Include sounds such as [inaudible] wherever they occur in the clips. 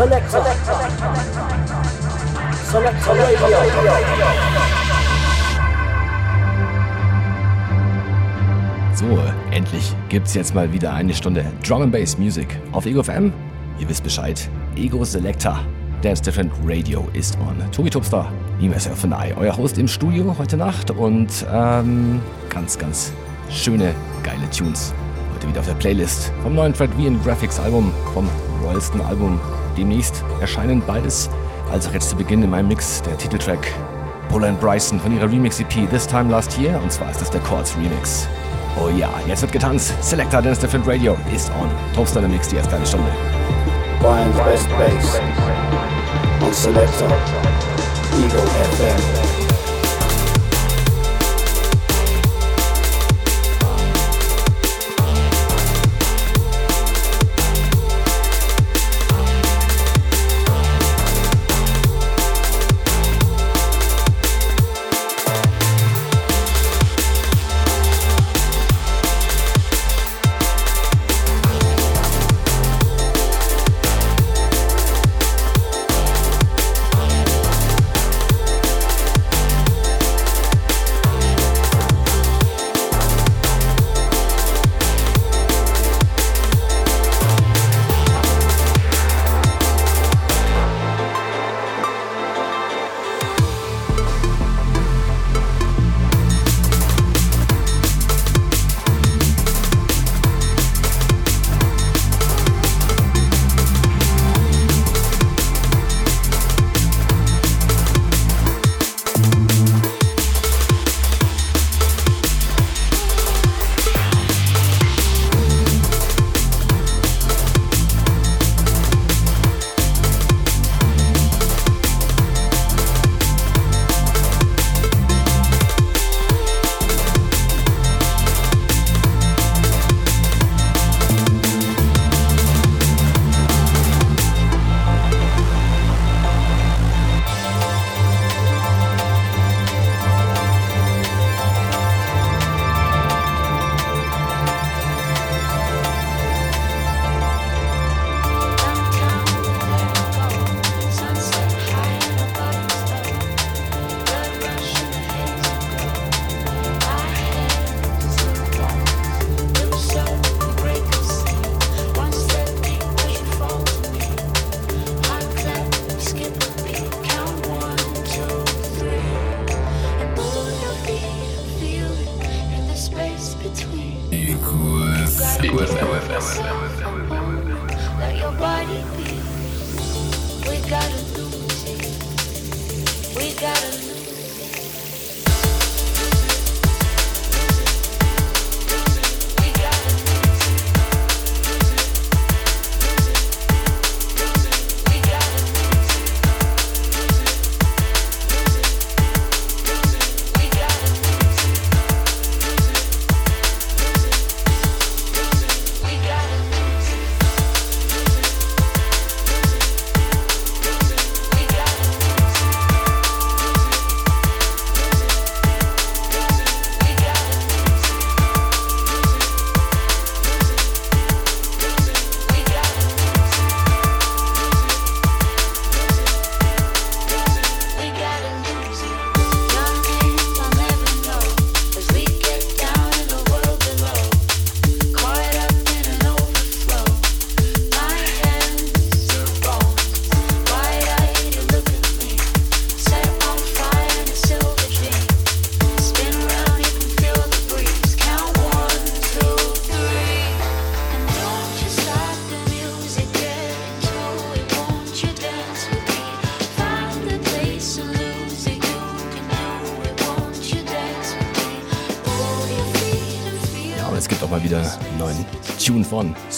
Selector Radio. So, endlich gibt's jetzt mal wieder eine Stunde Drum and Bass Music auf Ego FM. Ihr wisst Bescheid. Ego Selector. Dance Different Radio ist on. Tobi Topstar, me, myself and I, euer Host im Studio heute Nacht und ähm, ganz, ganz schöne, geile Tunes heute wieder auf der Playlist vom neuen Fred V Graphics Album, vom royalsten Album. Demnächst erscheinen beides. Also jetzt zu Beginn in meinem Mix der Titeltrack Paula Bryson von ihrer Remix-EP This Time Last Year und zwar ist das der Chords Remix. Oh ja, jetzt wird getanzt. Selector Dance Different Radio ist on. Topstar Mix, die erste eine Stunde. Brian's Best Bass on Selector Eagle FM.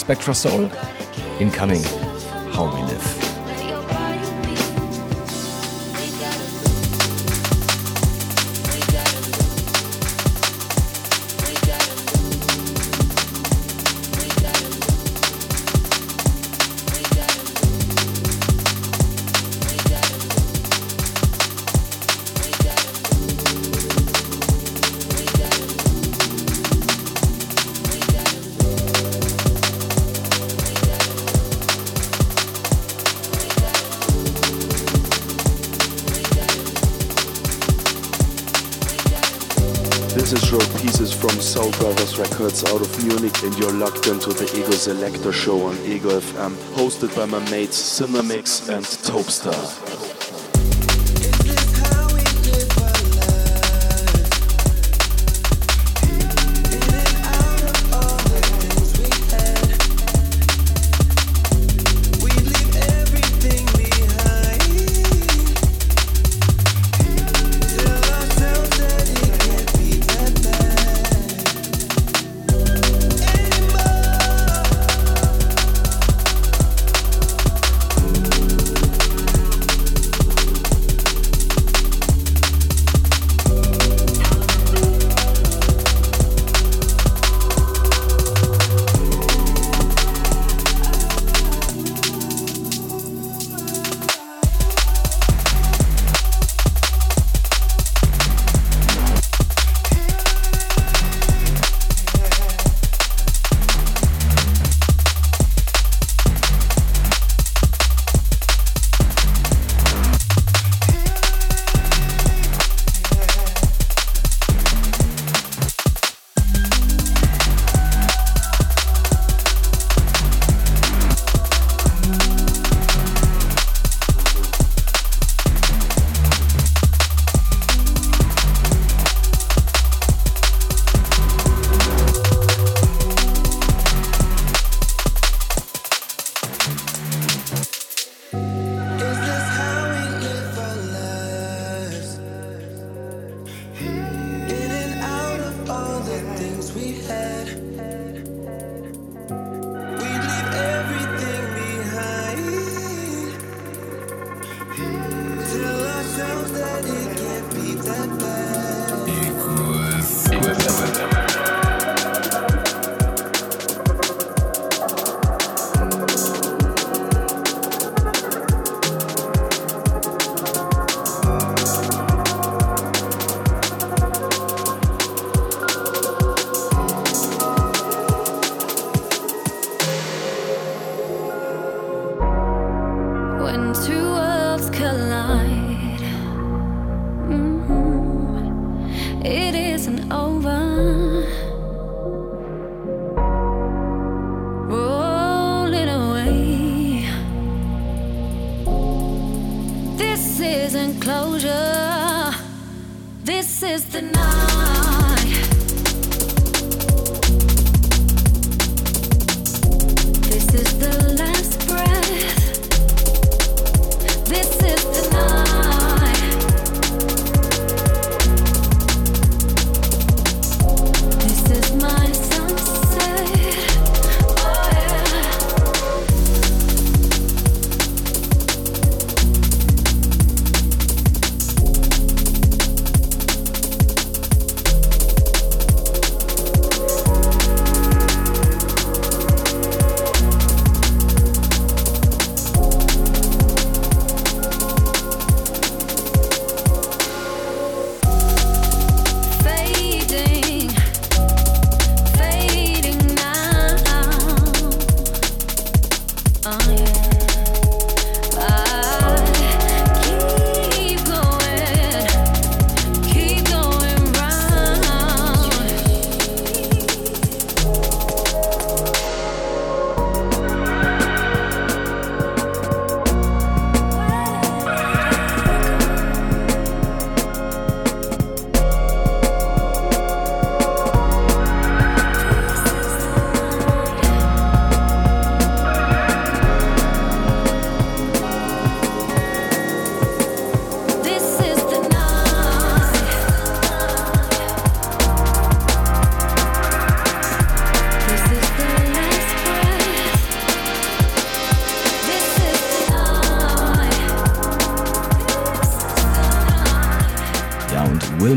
Spectra Soul, Incoming, Records out of Munich, and you're locked into the Ego Selector show on Ego FM, hosted by my mates Cinemix and Topstar.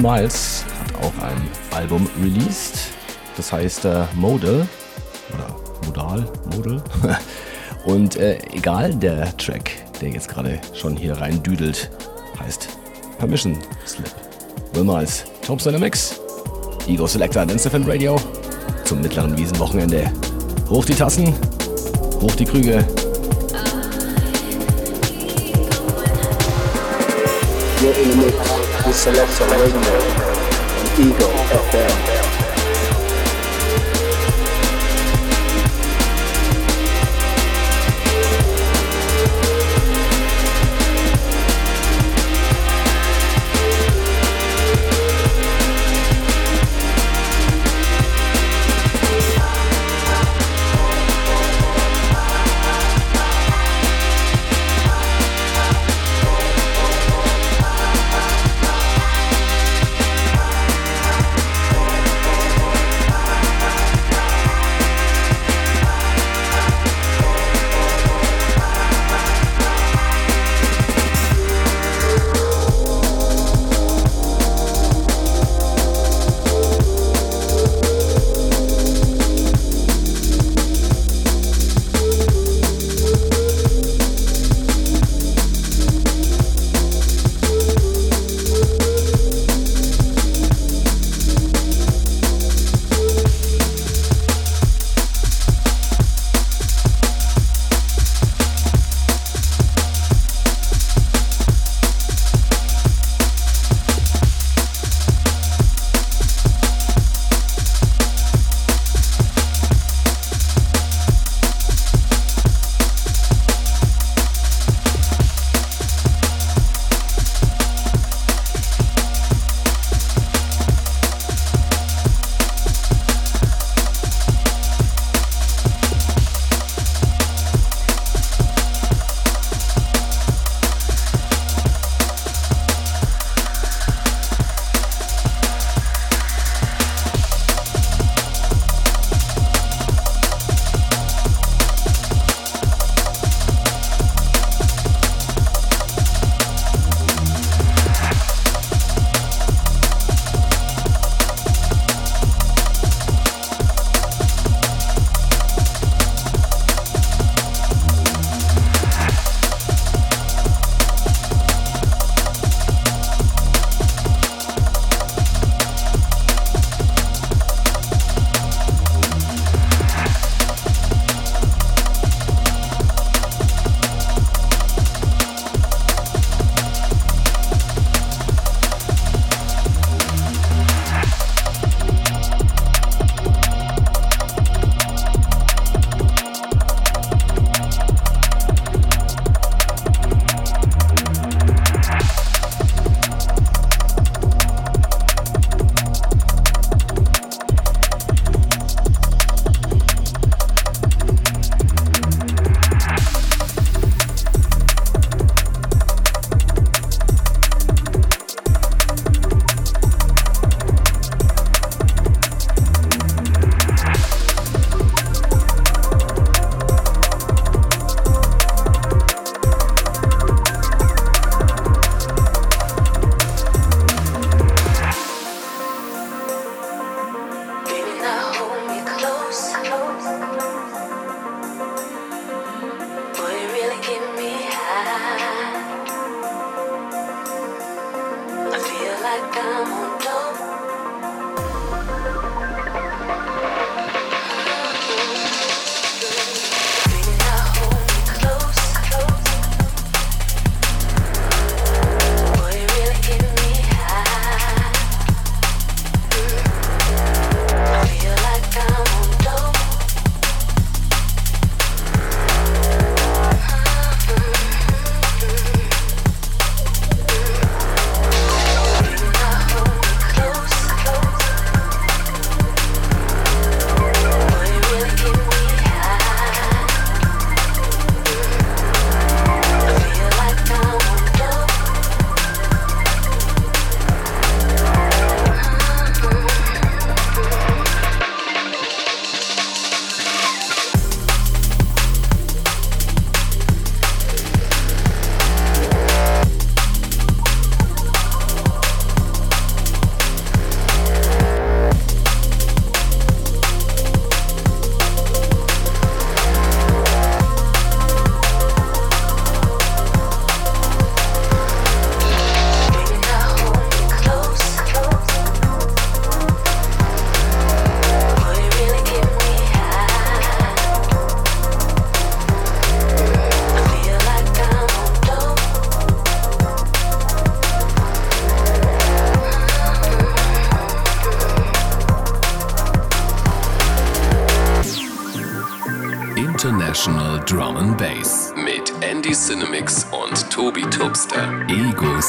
Miles hat auch ein Album released. Das heißt äh, Modal oder Modal, Modal. [laughs] Und äh, egal, der Track, der jetzt gerade schon hier rein düdelt, heißt Permission Slip. Will Miles, Top Mix, Ego Selector, Dance Fan Radio zum mittleren Wiesenwochenende. Hoch die Tassen, hoch die Krüge. You're in the mix Selector Radio. Ego FM.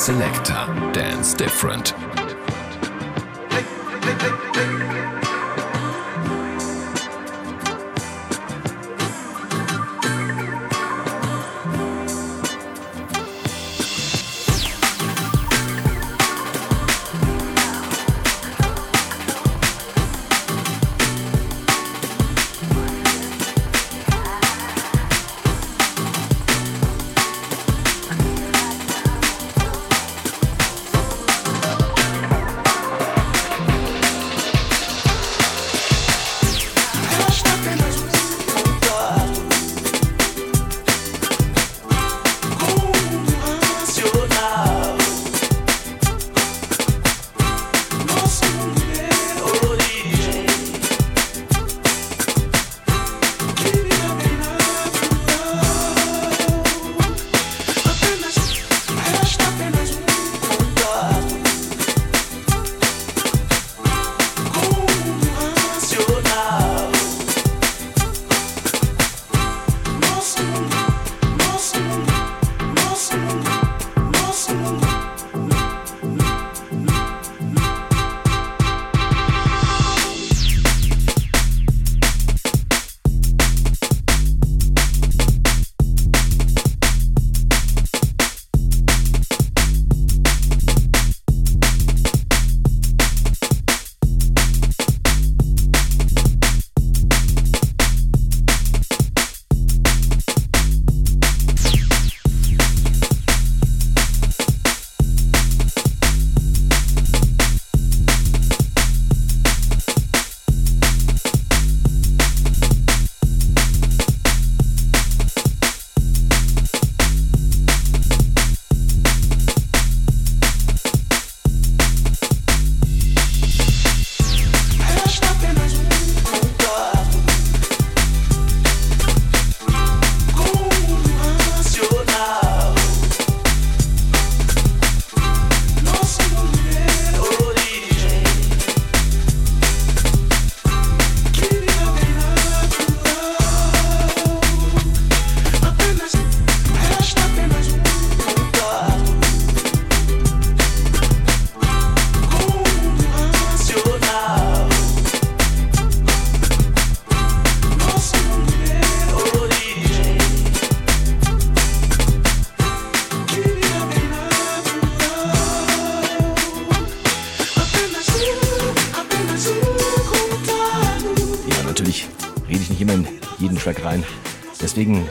Selector. Dance Different.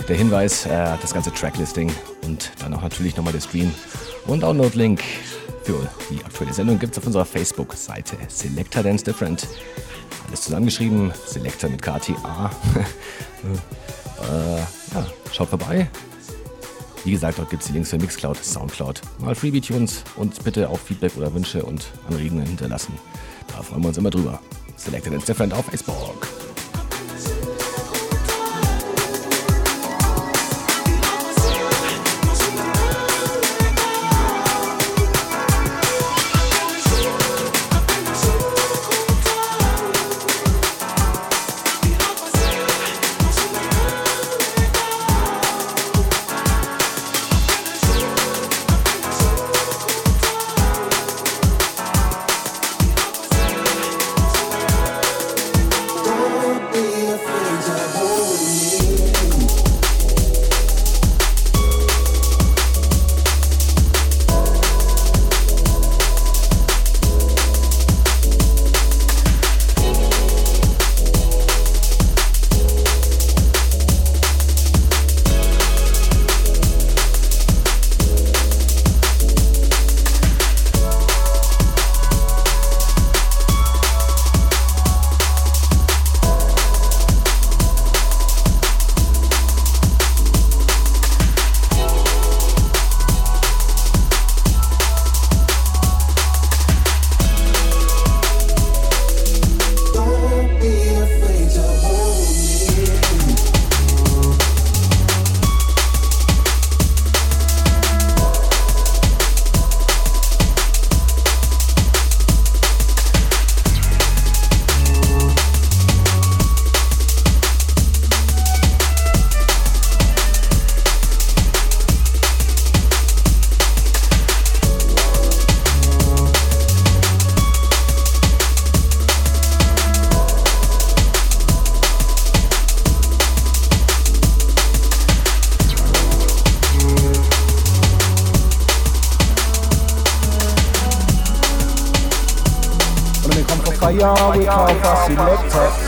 Der Hinweis, äh, das ganze Tracklisting und dann auch natürlich nochmal der Stream und Download-Link für die aktuelle Sendung gibt es auf unserer Facebook-Seite Selector Dance Different. Alles zusammengeschrieben, Selector mit KTA. [laughs] äh, ja, schaut vorbei. Wie gesagt, dort gibt es die Links für Mixcloud, Soundcloud, mal Freebie-Tunes und bitte auch Feedback oder Wünsche und Anregungen hinterlassen. Da freuen wir uns immer drüber. Selector Dance Different auf Facebook. Fire, we call for selector.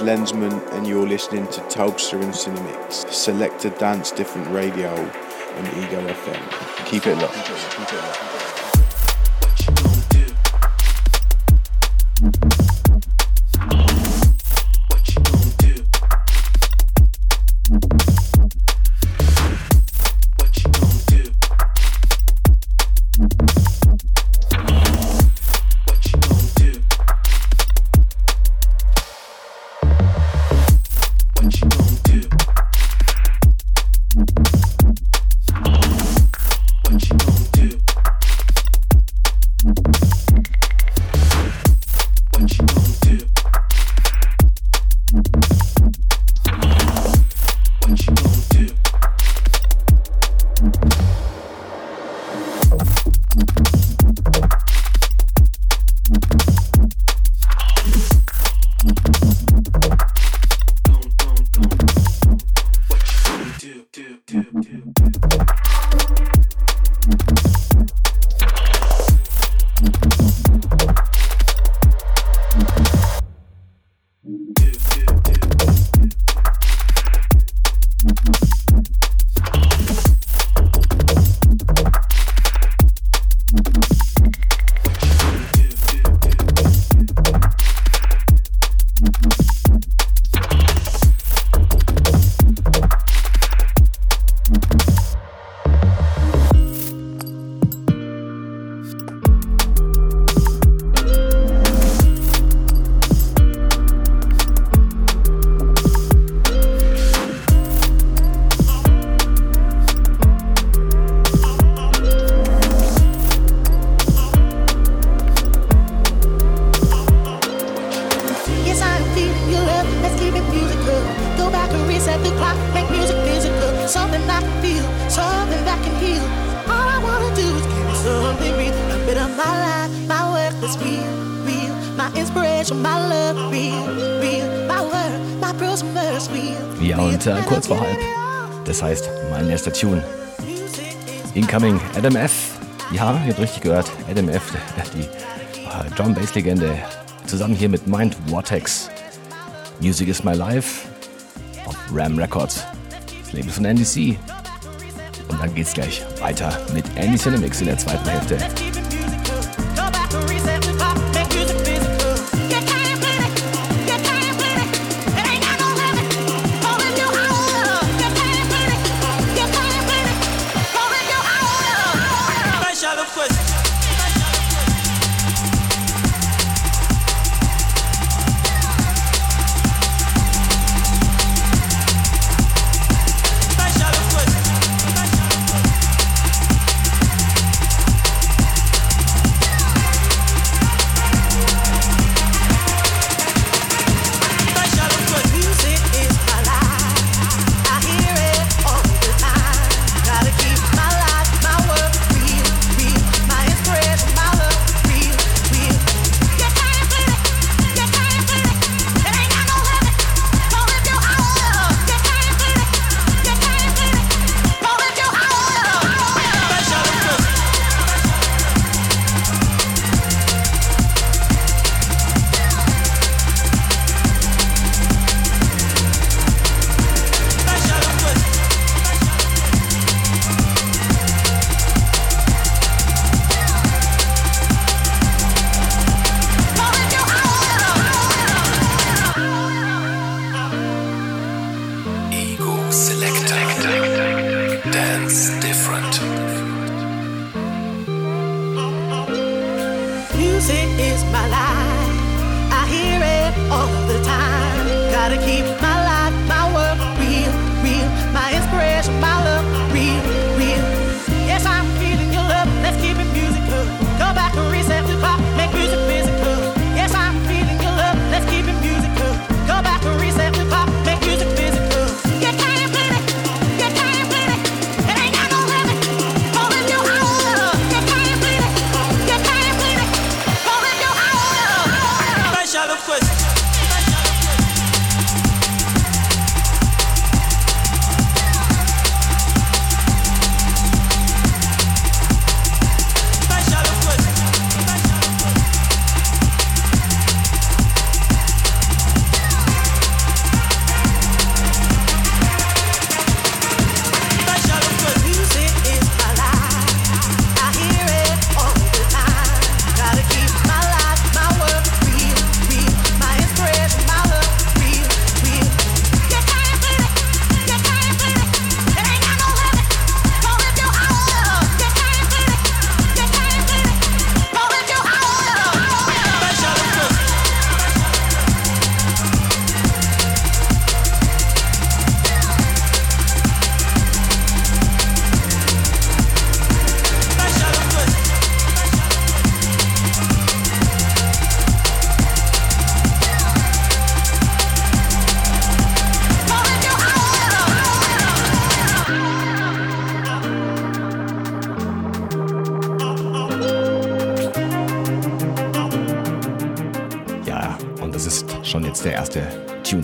Lensman, and you're listening to Tobster and Cinemix. Select a dance different radio on Ego FM. Keep it locked. Keep it locked. Gehört. Adam F., die äh, Drum Bass Legende. Zusammen hier mit Mind Vortex. Music is My Life auf Ram Records. Das Label von NDC. Und dann geht's gleich weiter mit Andy Cinemix in der zweiten Hälfte.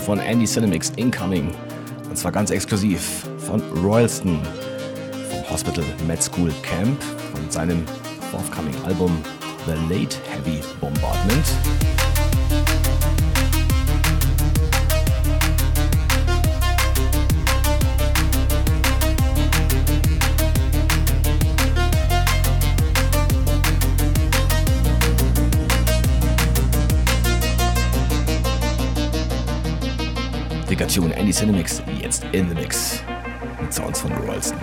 Von Andy Cinemix Incoming. Und zwar ganz exklusiv von Royalston vom Hospital Med School Camp von seinem forthcoming Album The Late Heavy Bombardment. Applikation Andy Cinemix jetzt in the Mix mit Sounds von Royalston.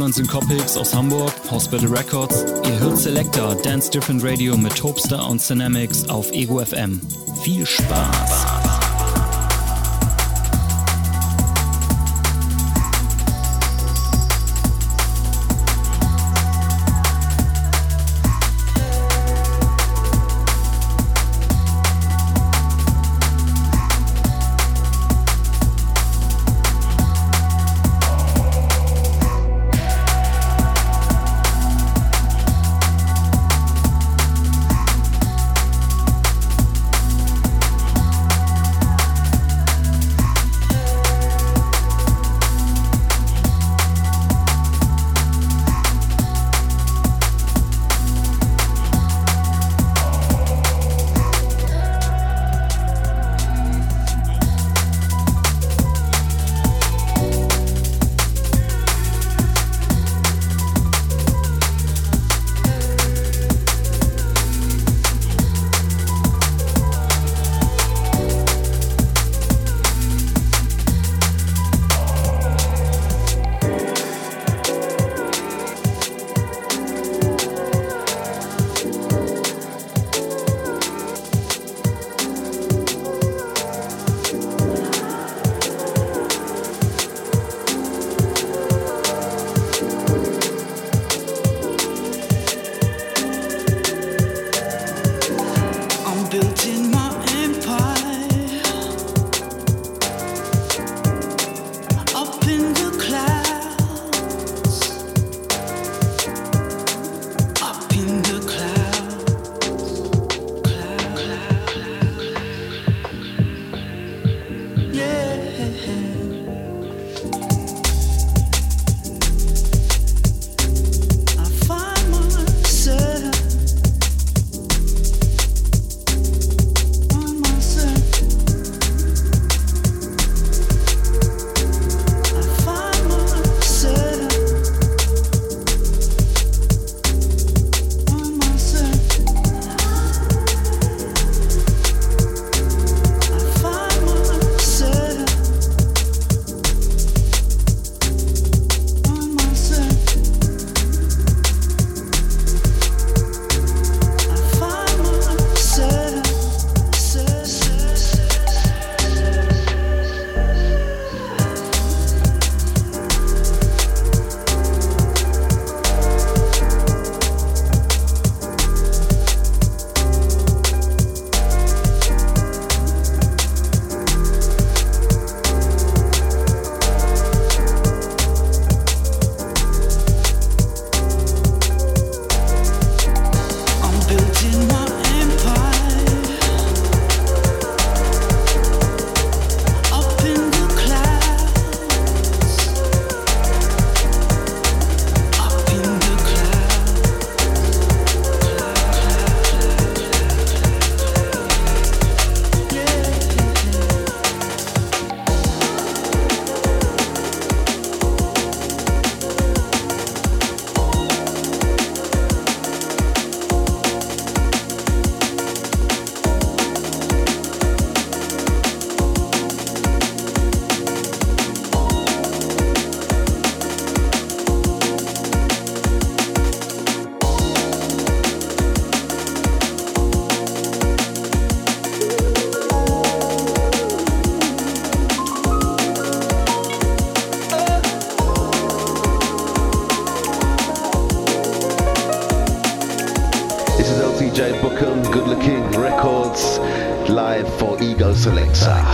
Roland Synkopix aus Hamburg, Hospital Records. Ihr hört Selector, Dance Different Radio mit Topstar und Dynamics auf Ego FM. Viel Spaß! Danza.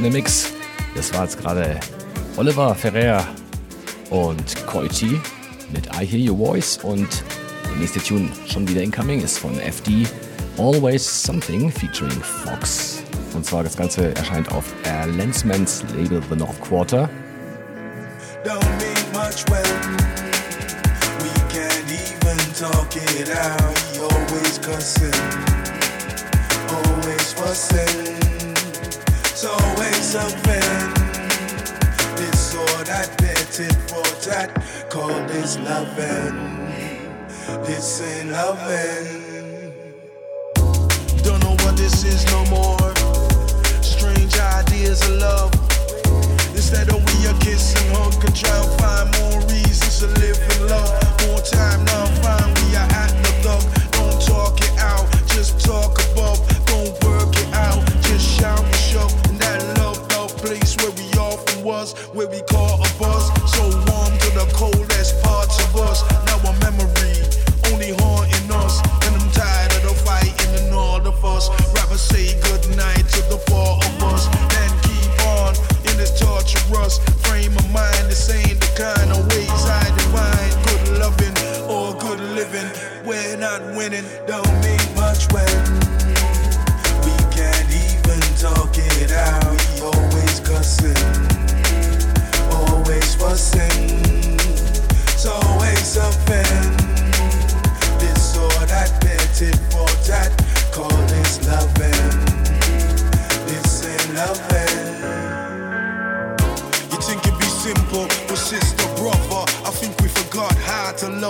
In the Mix. Das war jetzt gerade Oliver Ferrer und Koichi mit I Hear Your Voice und der nächste Tune schon wieder incoming ist von FD Always Something featuring Fox. Und zwar das Ganze erscheint auf Air Lensmans Label The North Quarter. Don't mean much when we can't even talk it out. He always cussing, always fussing. Always something. This or that, betting for that. Call this loving. This ain't loving. Don't know what this is no more. Strange ideas of love. Instead of we a kiss and hug and try and find more reasons to live in love. More time now, find we are at the thug. Don't talk it out, just talk above. Was, where we call a buzz. So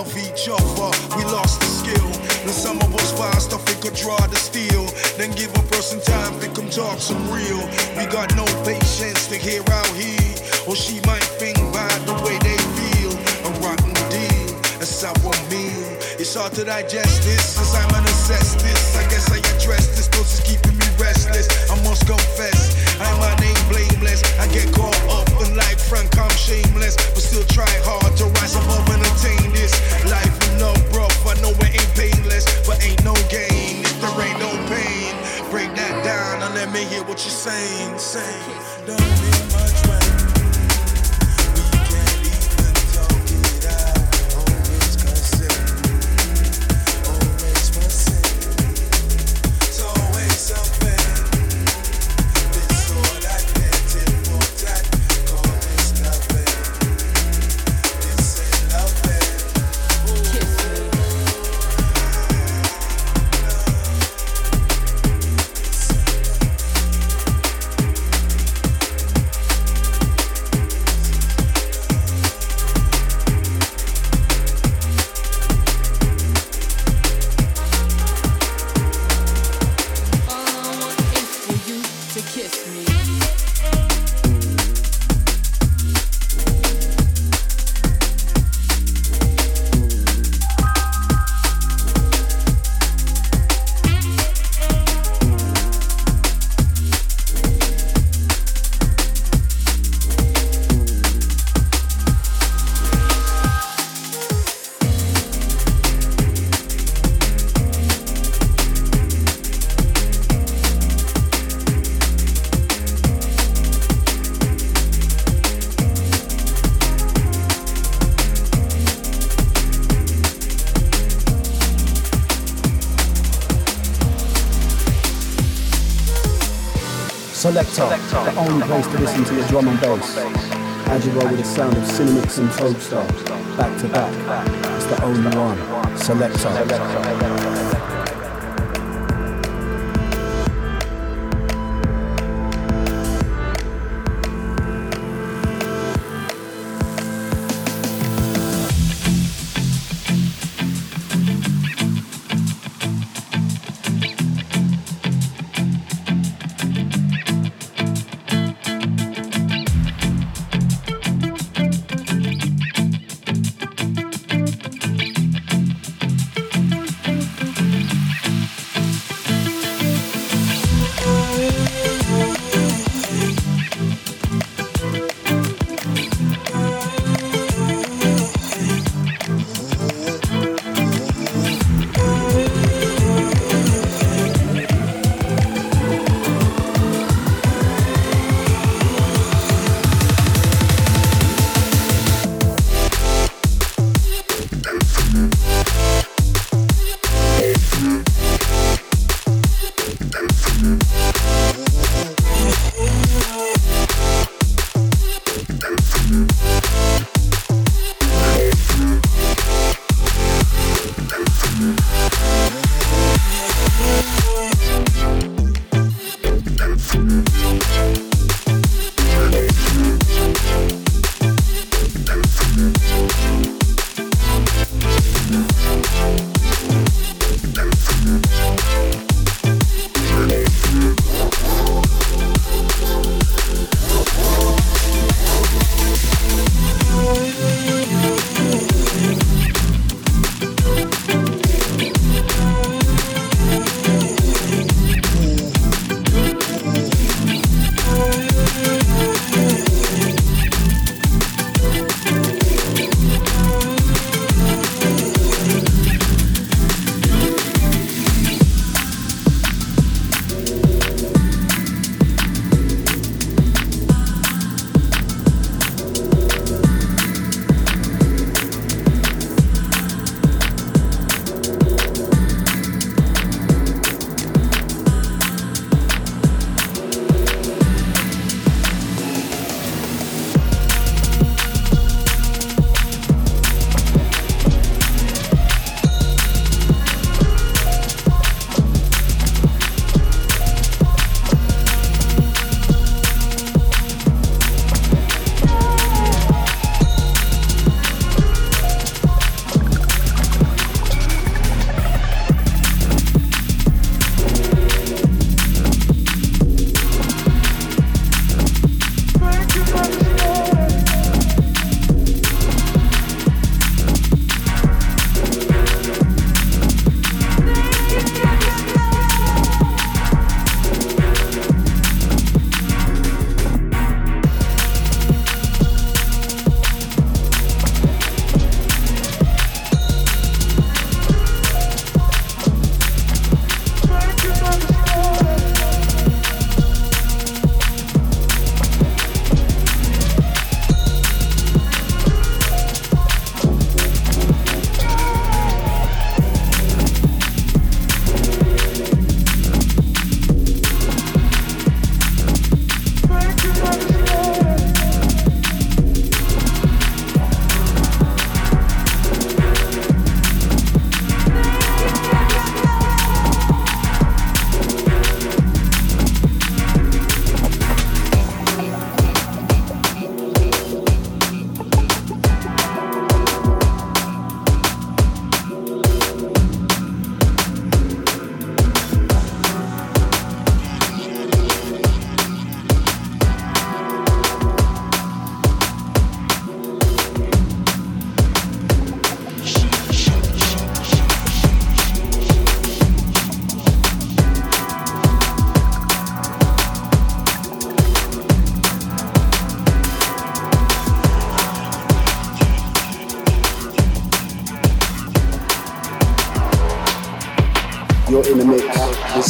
love each other. We lost the skill. Now some of us find stuff we could draw the steel. Then give a person time to come talk some real. We got no patience to hear out here. Or she might think by the way they feel. A rotten deal, a sour meal. It's hard to digest this as I'm an assess this. I guess I address only place to listen to your drum and bass. Roll with the sound of Cinemix and Toadstar, back to back. It's the only one. Selector. Thank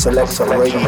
Selector Radio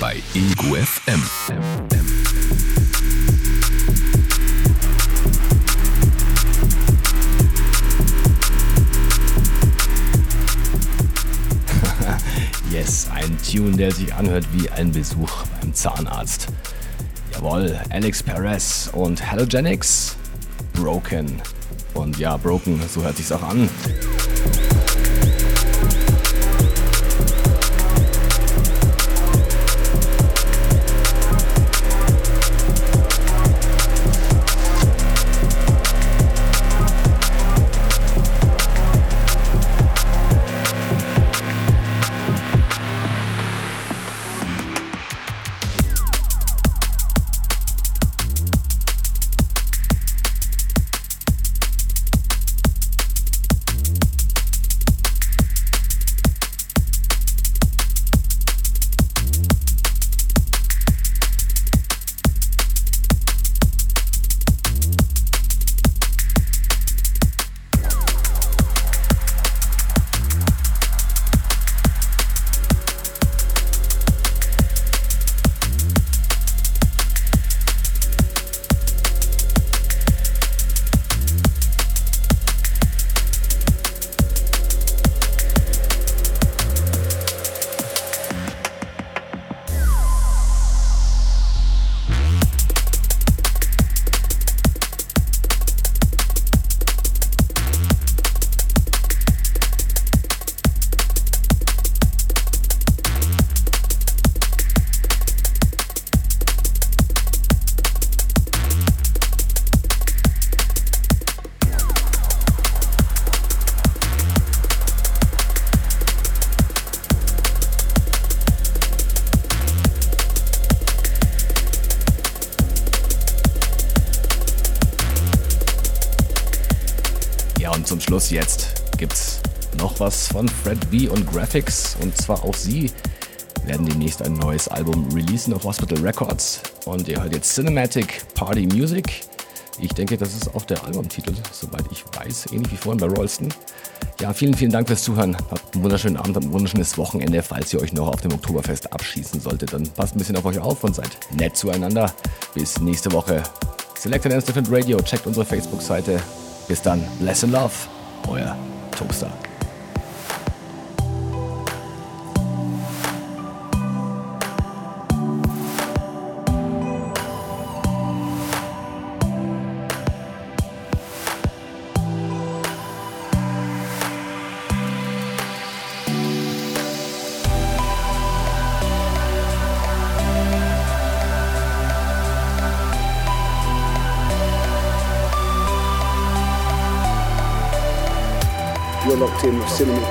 bei Ego FM. [laughs] yes, ein Tune, der sich anhört wie ein Besuch beim Zahnarzt. Jawohl, Alex Perez und Halogenics, Broken. Und ja, Broken, so hört sich's auch an. Zum Schluss jetzt gibt's noch was von Fred V und Graphics. Und zwar auch sie werden demnächst ein neues Album releasen auf Hospital Records. Und ihr hört jetzt Cinematic Party Music. Ich denke, das ist auch der Albumtitel, soweit ich weiß, ähnlich wie vorhin bei Rolston. Ja, vielen, vielen Dank fürs Zuhören. Habt einen wunderschönen Abend, ein wunderschönes Wochenende. Falls ihr euch noch auf dem Oktoberfest abschießen solltet, dann passt ein bisschen auf euch auf und seid nett zueinander. Bis nächste Woche. Selected and Different Radio, checkt unsere Facebook-Seite. Bis dann, Bless and Love, euer Toaster. cinema.